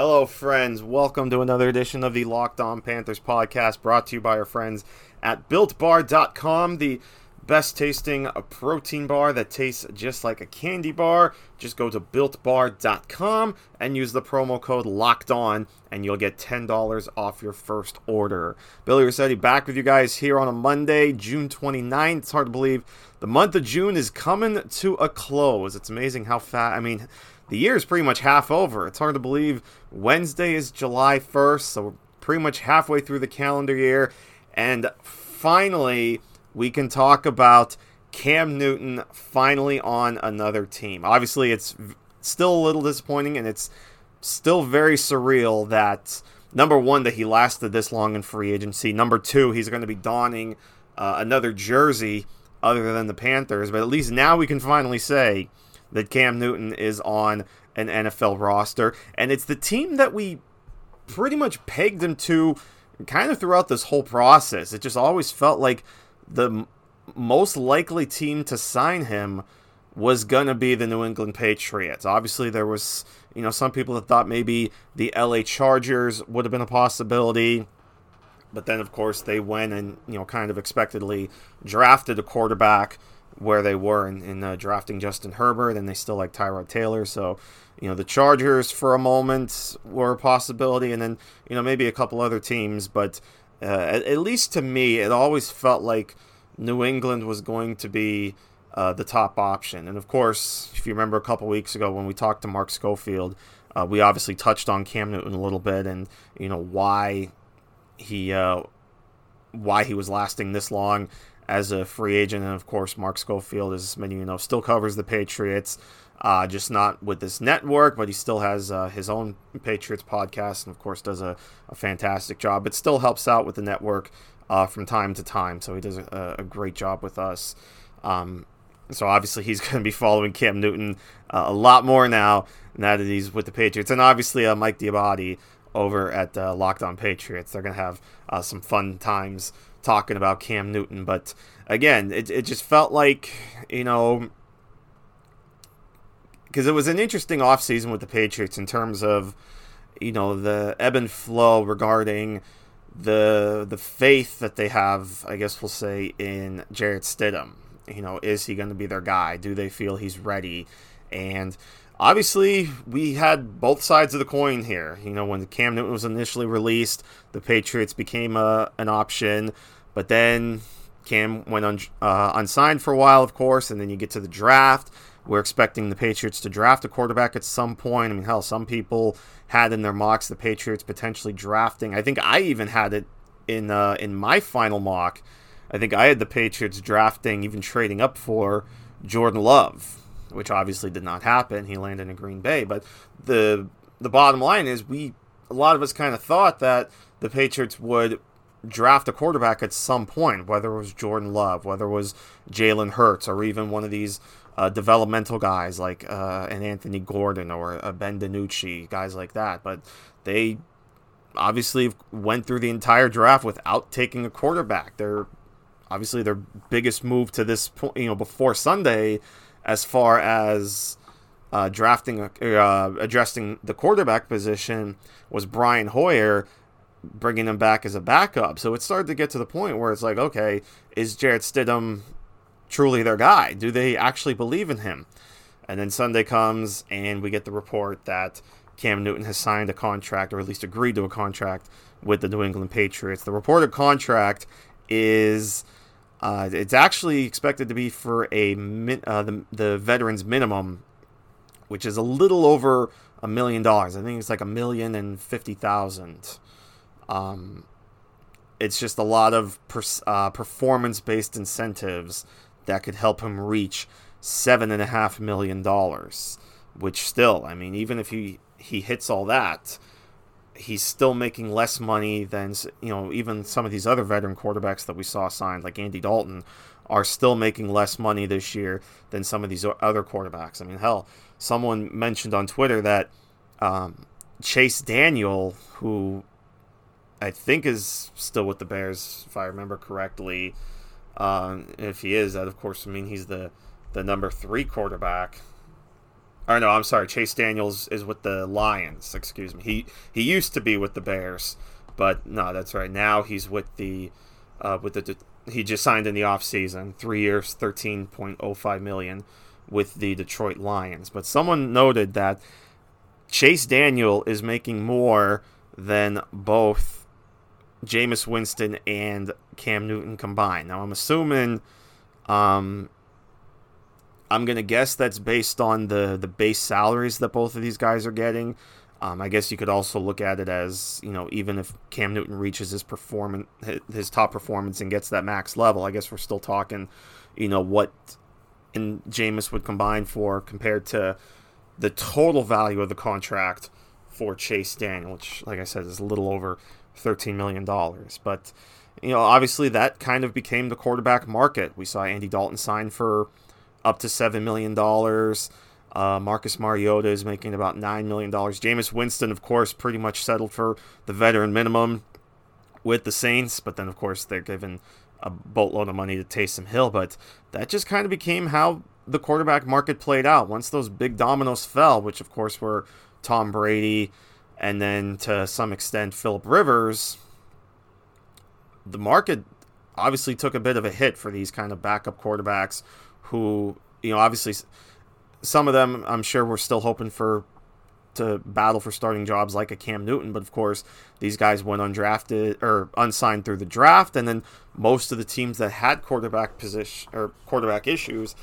Hello, friends. Welcome to another edition of the Locked On Panthers podcast brought to you by our friends at BuiltBar.com, the best tasting uh, protein bar that tastes just like a candy bar. Just go to BuiltBar.com and use the promo code Locked On, and you'll get $10 off your first order. Billy Rossetti back with you guys here on a Monday, June 29th. It's hard to believe the month of June is coming to a close. It's amazing how fast. I mean, the year is pretty much half over. It's hard to believe Wednesday is July 1st, so we're pretty much halfway through the calendar year. And finally, we can talk about Cam Newton finally on another team. Obviously, it's still a little disappointing and it's still very surreal that number one, that he lasted this long in free agency. Number two, he's going to be donning uh, another jersey other than the Panthers. But at least now we can finally say that Cam Newton is on an NFL roster. And it's the team that we pretty much pegged him to kind of throughout this whole process. It just always felt like the most likely team to sign him was going to be the New England Patriots. Obviously, there was, you know, some people that thought maybe the LA Chargers would have been a possibility. But then, of course, they went and, you know, kind of expectedly drafted a quarterback where they were in, in uh, drafting Justin Herbert, and they still like Tyrod Taylor. So, you know, the Chargers for a moment were a possibility, and then, you know, maybe a couple other teams. But uh, at, at, least to me, it always felt like New England was going to be uh, the top option. And of course, if you remember a couple weeks ago when we talked to Mark Schofield, uh, we obviously touched on Cam Newton a little bit and, you know, why he. Uh, why he was lasting this long as a free agent. And of course, Mark Schofield, as many of you know, still covers the Patriots, uh, just not with this network, but he still has uh, his own Patriots podcast and, of course, does a, a, fantastic job. But still helps out with the network uh, from time to time. So he does a, a great job with us. Um, so obviously he's going to be following Cam Newton uh, a lot more now now that he's with the Patriots, and obviously uh, Mike D'Abate over at uh, Locked On Patriots. They're going to have uh, some fun times talking about Cam Newton. But again, it, it just felt like, you know, because it was an interesting offseason with the Patriots in terms of, you know, the ebb and flow regarding the the faith that they have, I guess we'll say, in Jarrett Stidham. You know, is he going to be their guy? Do they feel he's ready? And obviously we had both sides of the coin here. You know, when Cam Newton was initially released, the Patriots became a, uh, an option, but then Cam went un, uh, unsigned for a while, of course, and then you get to the draft. We're expecting the Patriots to draft a quarterback at some point. I mean, hell, some people had in their mocks the Patriots potentially drafting. I think I even had it in uh, in my final mock. I think I had the Patriots drafting, even trading up for Jordan Love which obviously did not happen. He landed in Green Bay, but the the bottom line is we a lot of us kind of thought that the Patriots would draft a quarterback at some point, whether it was Jordan Love, whether it was Jalen Hurts, or even one of these uh, developmental guys like uh, an Anthony Gordon or a Ben DiNucci, guys like that. But they obviously went through the entire draft without taking a quarterback. They're obviously their biggest move to this point, you know, before Sunday as far as uh, drafting, uh, addressing the quarterback position was Brian Hoyer bringing him back as a backup. So it started to get to the point where it's like, okay, is Jarrett Stidham truly their guy? Do they actually believe in him? And then Sunday comes, and we get the report that Cam Newton has signed a contract, or at least agreed to a contract with the New England Patriots. The reported contract is uh, it's actually expected to be for a min, uh, the the veterans minimum, which is a little over a million dollars. I think it's like a million and fifty thousand. Um, it's just a lot of per, uh, performance based incentives that could help him reach seven and a half million dollars. Which still, I mean, even if he he hits all that, he's still making less money than you know even some of these other veteran quarterbacks that we saw signed, like Andy Dalton, are still making less money this year than some of these other quarterbacks. I mean, hell, someone mentioned on Twitter that um, Chase Daniel, who I think is still with the Bears, if I remember correctly. Uh, if he is, that of course, I mean he's the the number three quarterback. Or no, I'm sorry, Chase Daniels is with the Lions. Excuse me. He he used to be with the Bears, but no, that's right. Now he's with the uh, with the he just signed in the offseason, three years, thirteen point oh five million with the Detroit Lions. But someone noted that Chase Daniel is making more than both Jameis Winston and Cam Newton combined. Now I'm assuming um, I'm gonna guess that's based on the the base salaries that both of these guys are getting. Um, I guess you could also look at it as you know even if Cam Newton reaches his performance his top performance and gets that max level, I guess we're still talking, you know what, and Jameis would combine for compared to the total value of the contract for Chase Daniel, which, like I said, is a little over $13 million. But, you know, obviously that kind of became the quarterback market. We saw Andy Dalton sign for up to $7 million. Uh, Marcus Mariota is making about $9 million. Jameis Winston, of course, pretty much settled for the veteran minimum with the Saints, but then, of course, they're given a boatload of money to Taysom Hill. But that just kind of became how the quarterback market played out. Once those big dominoes fell, which, of course, were Tom Brady and then to some extent Philip Rivers, the market obviously took a bit of a hit for these kind of backup quarterbacks who, you know, obviously some of them I'm sure were still hoping for to battle for starting jobs like a Cam Newton, but of course these guys went undrafted or unsigned through the draft, and then most of the teams that had quarterback position or quarterback issues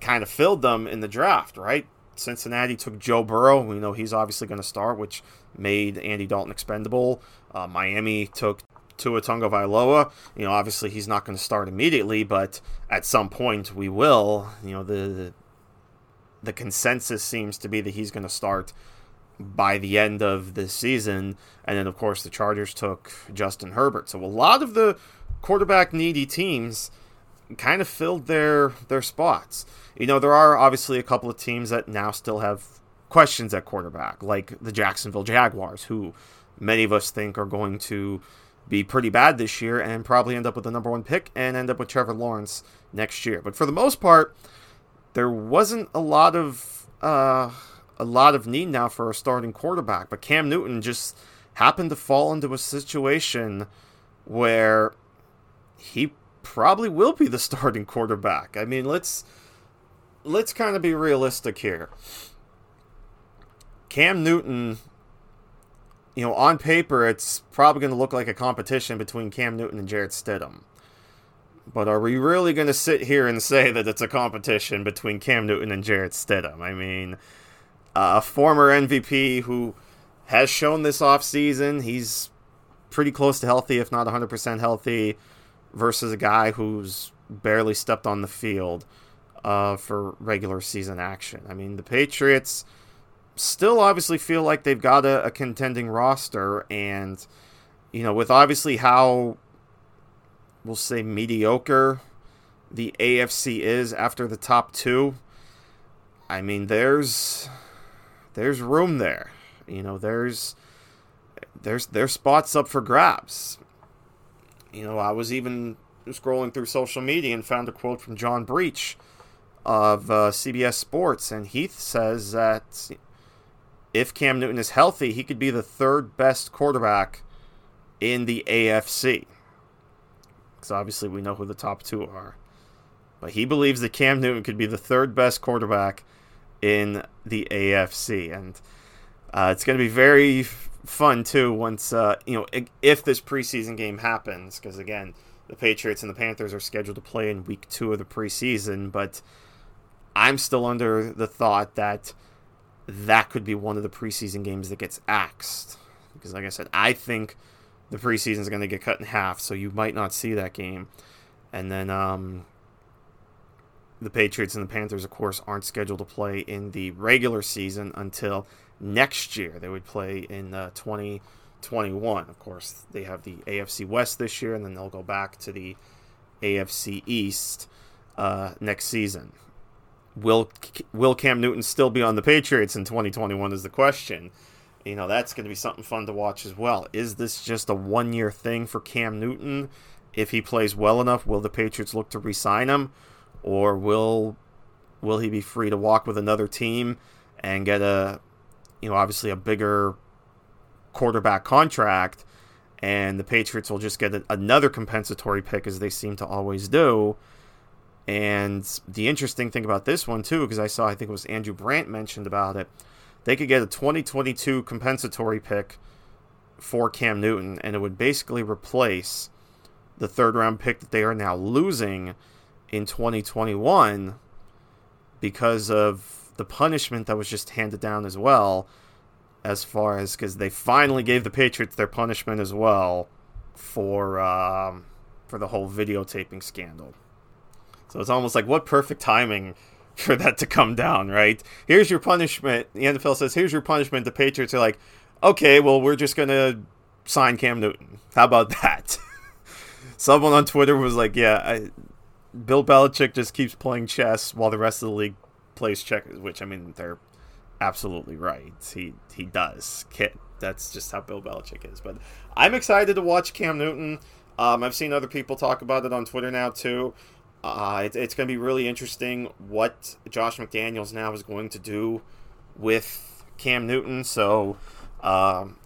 kind of filled them in the draft, right? Cincinnati took Joe Burrow. We know he's obviously going to start, which made Andy Dalton expendable. Uh, Miami took Tua Tagovailoa. You know, obviously he's not going to start immediately, but at some point we will. You know, the the consensus seems to be that he's going to start by the end of the season. And then, of course, the Chargers took Justin Herbert. So a lot of the quarterback needy teams kind of filled their their spots. You know, there are obviously a couple of teams that now still have questions at quarterback, like the Jacksonville Jaguars, who many of us think are going to be pretty bad this year and probably end up with the number one pick and end up with Trevor Lawrence next year. But for the most part, there wasn't a lot of uh, a lot of need now for a starting quarterback. But Cam Newton just happened to fall into a situation where he probably will be the starting quarterback. I mean, let's let's kind of be realistic here. Cam Newton, you know, on paper, it's probably going to look like a competition between Cam Newton and Jarrett Stidham. But are we really going to sit here and say that it's a competition between Cam Newton and Jarrett Stidham? I mean, a former MVP who has shown this offseason he's pretty close to healthy, if not 100% healthy versus a guy who's barely stepped on the field uh, for regular season action. I mean, the Patriots still obviously feel like they've got a, a contending roster, and you know, with obviously how we'll say mediocre the AFC is after the top two. I mean, there's there's room there. You know, there's there's there's spots up for grabs you know, I was even scrolling through social media and found a quote from John Breech of uh, CBS Sports, and Heath says that if Cam Newton is healthy, he could be the third best quarterback in the AFC. Because obviously we know who the top two are. But he believes that Cam Newton could be the third best quarterback in the AFC. And uh, it's going to be very fun too once uh, you know if this preseason game happens because again the Patriots and the Panthers are scheduled to play in week two of the preseason, but I'm still under the thought that that could be one of the preseason games that gets axed because like I said I think the preseason is going to get cut in half so you might not see that game and then um, the Patriots and the Panthers of course aren't scheduled to play in the regular season until next year. They would play in 2020 2021. Of course, they have the AFC West this year, and then they'll go back to the AFC East uh, next season. Will Will Cam Newton still be on the Patriots in 2021? Is the question. You know that's going to be something fun to watch as well. Is this just a one year thing for Cam Newton? If he plays well enough, will the Patriots look to re-sign him, or will will he be free to walk with another team and get a you know obviously a bigger quarterback contract, and the Patriots will just get another compensatory pick as they seem to always do. And the interesting thing about this one too, because I saw I think it was Andrew Brandt mentioned about it, they could get a 2022 compensatory pick for Cam Newton, and it would basically replace the third round pick that they are now losing in 2021 because of the punishment that was just handed down as well as far as because they finally gave the Patriots their punishment as well for um, for the whole videotaping scandal. So it's almost like what perfect timing for that to come down, right? Here's your punishment. The NFL says, "Here's your punishment." The Patriots are like, "Okay, well, we're just gonna sign Cam Newton. How about that?" Someone on Twitter was like, "Yeah, I, Bill Belichick just keeps playing chess while the rest of the league plays checkers." Which I mean, they're absolutely right. He he does. That's just how Bill Belichick is. But I'm excited to watch Cam Newton. Um, I've seen other people talk about it on Twitter now too. Uh, it, it's going to be really interesting what Josh McDaniels now is going to do with Cam Newton. So, um,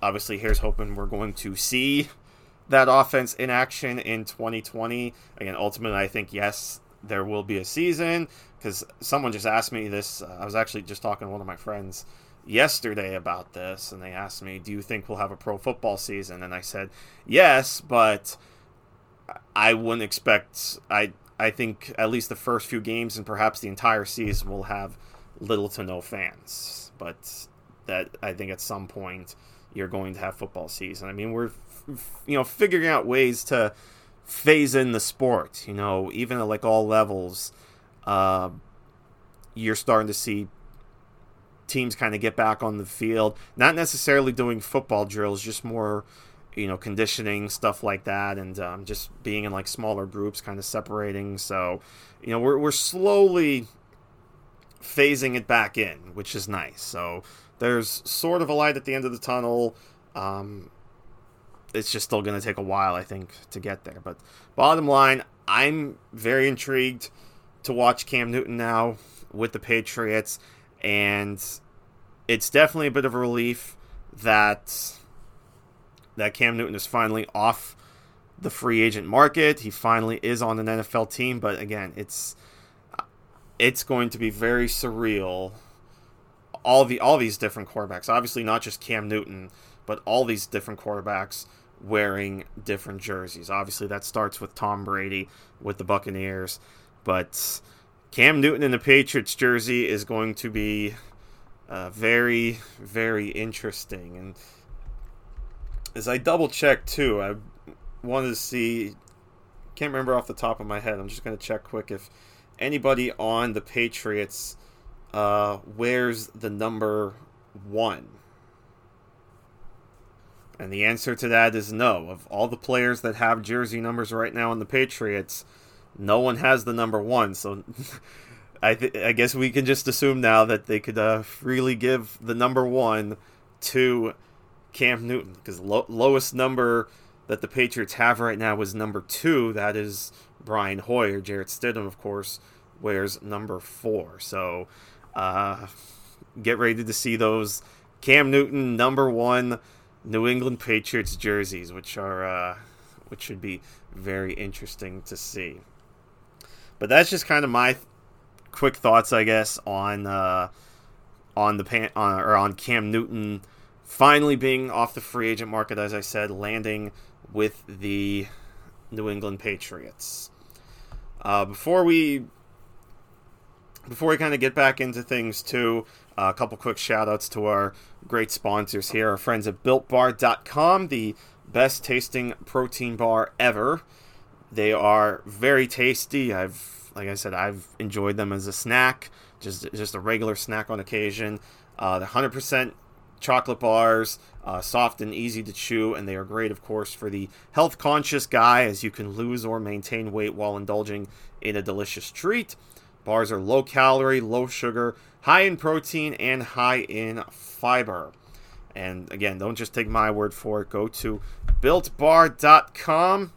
obviously, here's hoping we're going to see that offense in action in 2020. Again, ultimately, I think yes, there will be a season because someone just asked me this. Uh, I was actually just talking to one of my friends yesterday about this, and they asked me, "Do you think we'll have a pro football season?" And I said, "Yes, but I wouldn't expect. I I think at least the first few games and perhaps the entire season will have little to no fans. But that I think at some point you're going to have football season. I mean, we're you know figuring out ways to phase in the sport. You know, even at like all levels uh, you're starting to see teams kind of get back on the field, not necessarily doing football drills, just more, you know, conditioning stuff like that, and um, just being in like smaller groups, kind of separating. So, you know, we're we're slowly phasing it back in, which is nice. So there's sort of a light at the end of the tunnel. Um, it's just still going to take a while, I think, to get there. But bottom line, I'm very intrigued to watch Cam Newton now with the Patriots, and it's definitely a bit of a relief that that Cam Newton is finally off the free agent market. He finally is on an NFL team, but again, it's it's going to be very surreal. All the all these different quarterbacks, obviously not just Cam Newton, but all these different quarterbacks wearing different jerseys. Obviously, that starts with Tom Brady with the Buccaneers. But Cam Newton in the Patriots jersey is going to be uh, very, very interesting. And as I double check too, I wanted to see. Can't remember off the top of my head. I'm just to check quick if anybody on the Patriots uh, wears the number one. And the answer to that is no. Of all the players that have jersey numbers right now in the Patriots, no one has the number one, so I th- I guess we can just assume now that they could uh, freely give the number one to Cam Newton because lo- lowest number that the Patriots have right now is number two. That is Brian Hoyer. Jarrett Stidham, of course, wears number four. So uh, get ready to see those Cam Newton number one New England Patriots jerseys, which are uh, which should be very interesting to see. But that's just kind of my th- quick thoughts, I guess, on uh, on the pan- on, or on Cam Newton finally being off the free agent market, as I said, landing with the New England Patriots. Uh, before we before we kind of get back into things too, uh, a couple quick shout outs to our great sponsors here, our friends at builtbar.com, the best tasting protein bar ever. They are very tasty. I've, like I said, I've enjoyed them as a snack, just just a regular snack on occasion. Uh, they're 100% chocolate bars, uh, soft and easy to chew, and they are great, of course, for the health conscious guy as you can lose or maintain weight while indulging in a delicious treat. Bars are low calorie, low sugar, high in protein, and high in fiber. And again, don't just take my word for it. Go to builtbar.com,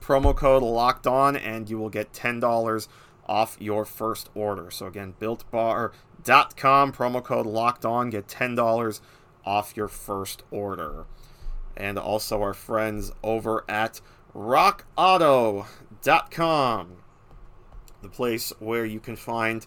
promo code locked on, and you will get $10 off your first order. So again, builtbar.com, promo code locked on, get $10 off your first order. And also our friends over at rockauto.com, the place where you can find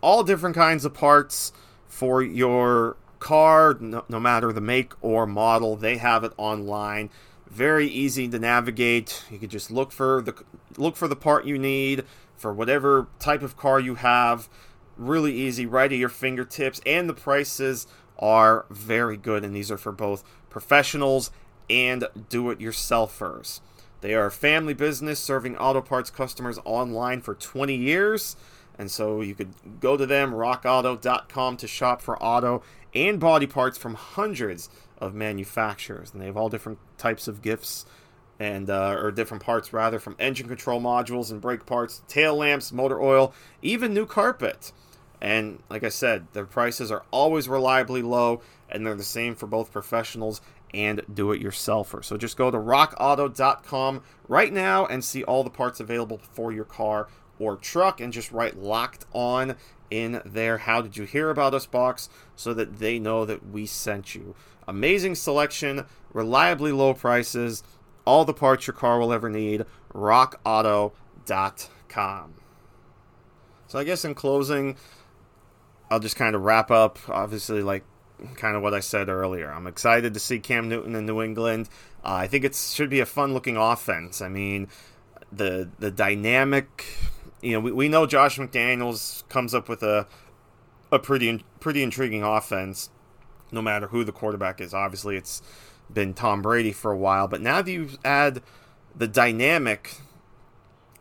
all different kinds of parts for your car, no, no, matter the make or model. They have it online. Very easy to navigate. You can just look for the look for the part you need for whatever type of car you have. Really easy, right at your fingertips, and the prices are very good. And these are for both professionals and do-it-yourselfers. They are a family business serving auto parts customers online for 20 years. And so you could go to them, rockauto.com, to shop for auto and body parts from hundreds of manufacturers. And they have all different types of gifts and uh, or different parts rather from engine control modules and brake parts, tail lamps, motor oil, even new carpet. And like I said, their prices are always reliably low and they're the same for both professionals and do it yourselfer. So just go to rockauto.com right now and see all the parts available for your car or truck and just write locked on in their How Did You Hear About Us box so that they know that we sent you. Amazing selection, reliably low prices, all the parts your car will ever need. RockAuto.com. So, I guess in closing, I'll just kind of wrap up. Obviously, like kind of what I said earlier. I'm excited to see Cam Newton in New England. Uh, I think it should be a fun looking offense. I mean, the the dynamic you know, we, we know Josh McDaniels comes up with a a pretty pretty intriguing offense, no matter who the quarterback is. Obviously, it's been Tom Brady for a while, but now that you add the dynamic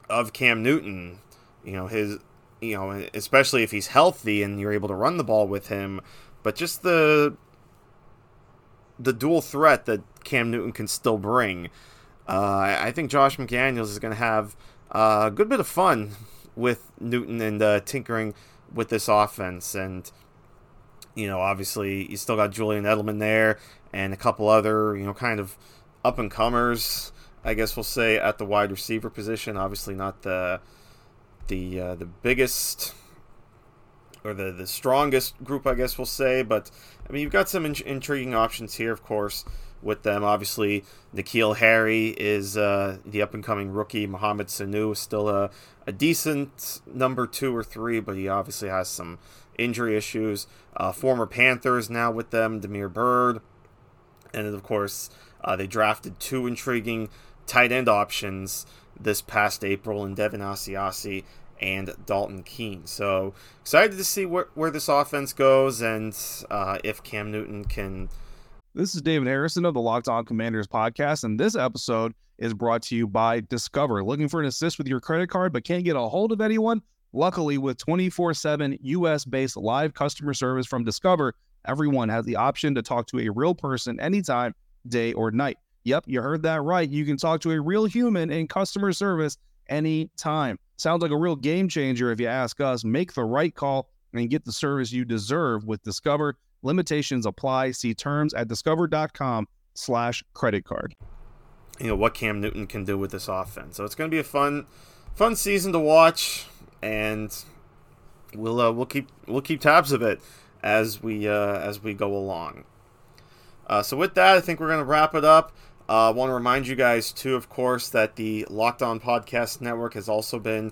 of Cam Newton, you know his, you know, especially if he's healthy and you're able to run the ball with him, but just the the dual threat that Cam Newton can still bring. Uh, I think Josh McDaniels is going to have a good bit of fun with Newton and uh, tinkering with this offense. And, you know, obviously you still got Julian Edelman there and a couple other, you know, kind of up and comers, I guess we'll say, at the wide receiver position. Obviously not the the uh, the biggest or the the strongest group, I guess we'll say. But I mean, you've got some in- intriguing options here, of course with them. Obviously, N'Keal Harry is uh, the up and coming rookie. Mohamed Sanu is still a, a decent number two or three, but he obviously has some injury issues. Uh, former Panthers now with them, Damiere Byrd. And of course, uh, they drafted two intriguing tight end options this past April in Devin Asiasi and Dalton Keene. So excited to see where, where this offense goes and uh, if Cam Newton can this is David Harrison of the Locked On Commanders podcast, and this episode is brought to you by Discover. Looking for an assist with your credit card but can't get a hold of anyone? Luckily, with 24 7 US based live customer service from Discover, everyone has the option to talk to a real person anytime, day or night. Yep, you heard that right. You can talk to a real human in customer service anytime. Sounds like a real game changer if you ask us. Make the right call and get the service you deserve with Discover. Limitations apply. See terms at discover.com slash credit card. You know, what Cam Newton can do with this offense. So it's going to be a fun fun season to watch and we'll uh, we'll keep we'll keep tabs of it as we uh, as we go along. Uh, so with that, I think we're going to wrap it up. Uh, I want to remind you guys too, of course, that the Locked On Podcast Network has also been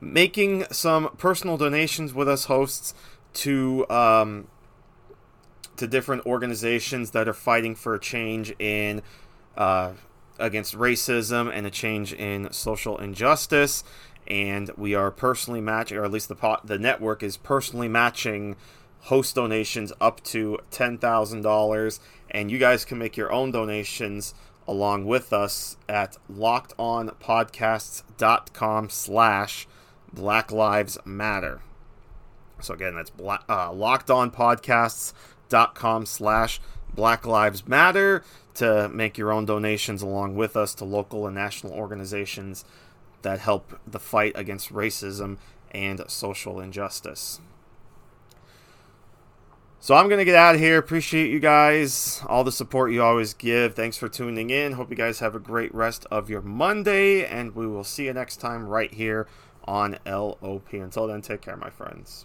making some personal donations with us hosts to um, to different organizations that are fighting for a change in uh, against racism and a change in social injustice. And we are personally matching, or at least the pot, the network is personally matching host donations up to ten thousand dollars, and you guys can make your own donations along with us at lockedonpodcasts.com slash black lives matter. So again that's black, uh, locked on podcasts facebook.com slash Black Lives Matter to make your own donations along with us to local and national organizations that help the fight against racism and social injustice. So I'm going to get out of here. Appreciate you guys, all the support you always give. Thanks for tuning in. Hope you guys have a great rest of your Monday, and we will see you next time right here on LOP. Until then, take care, my friends.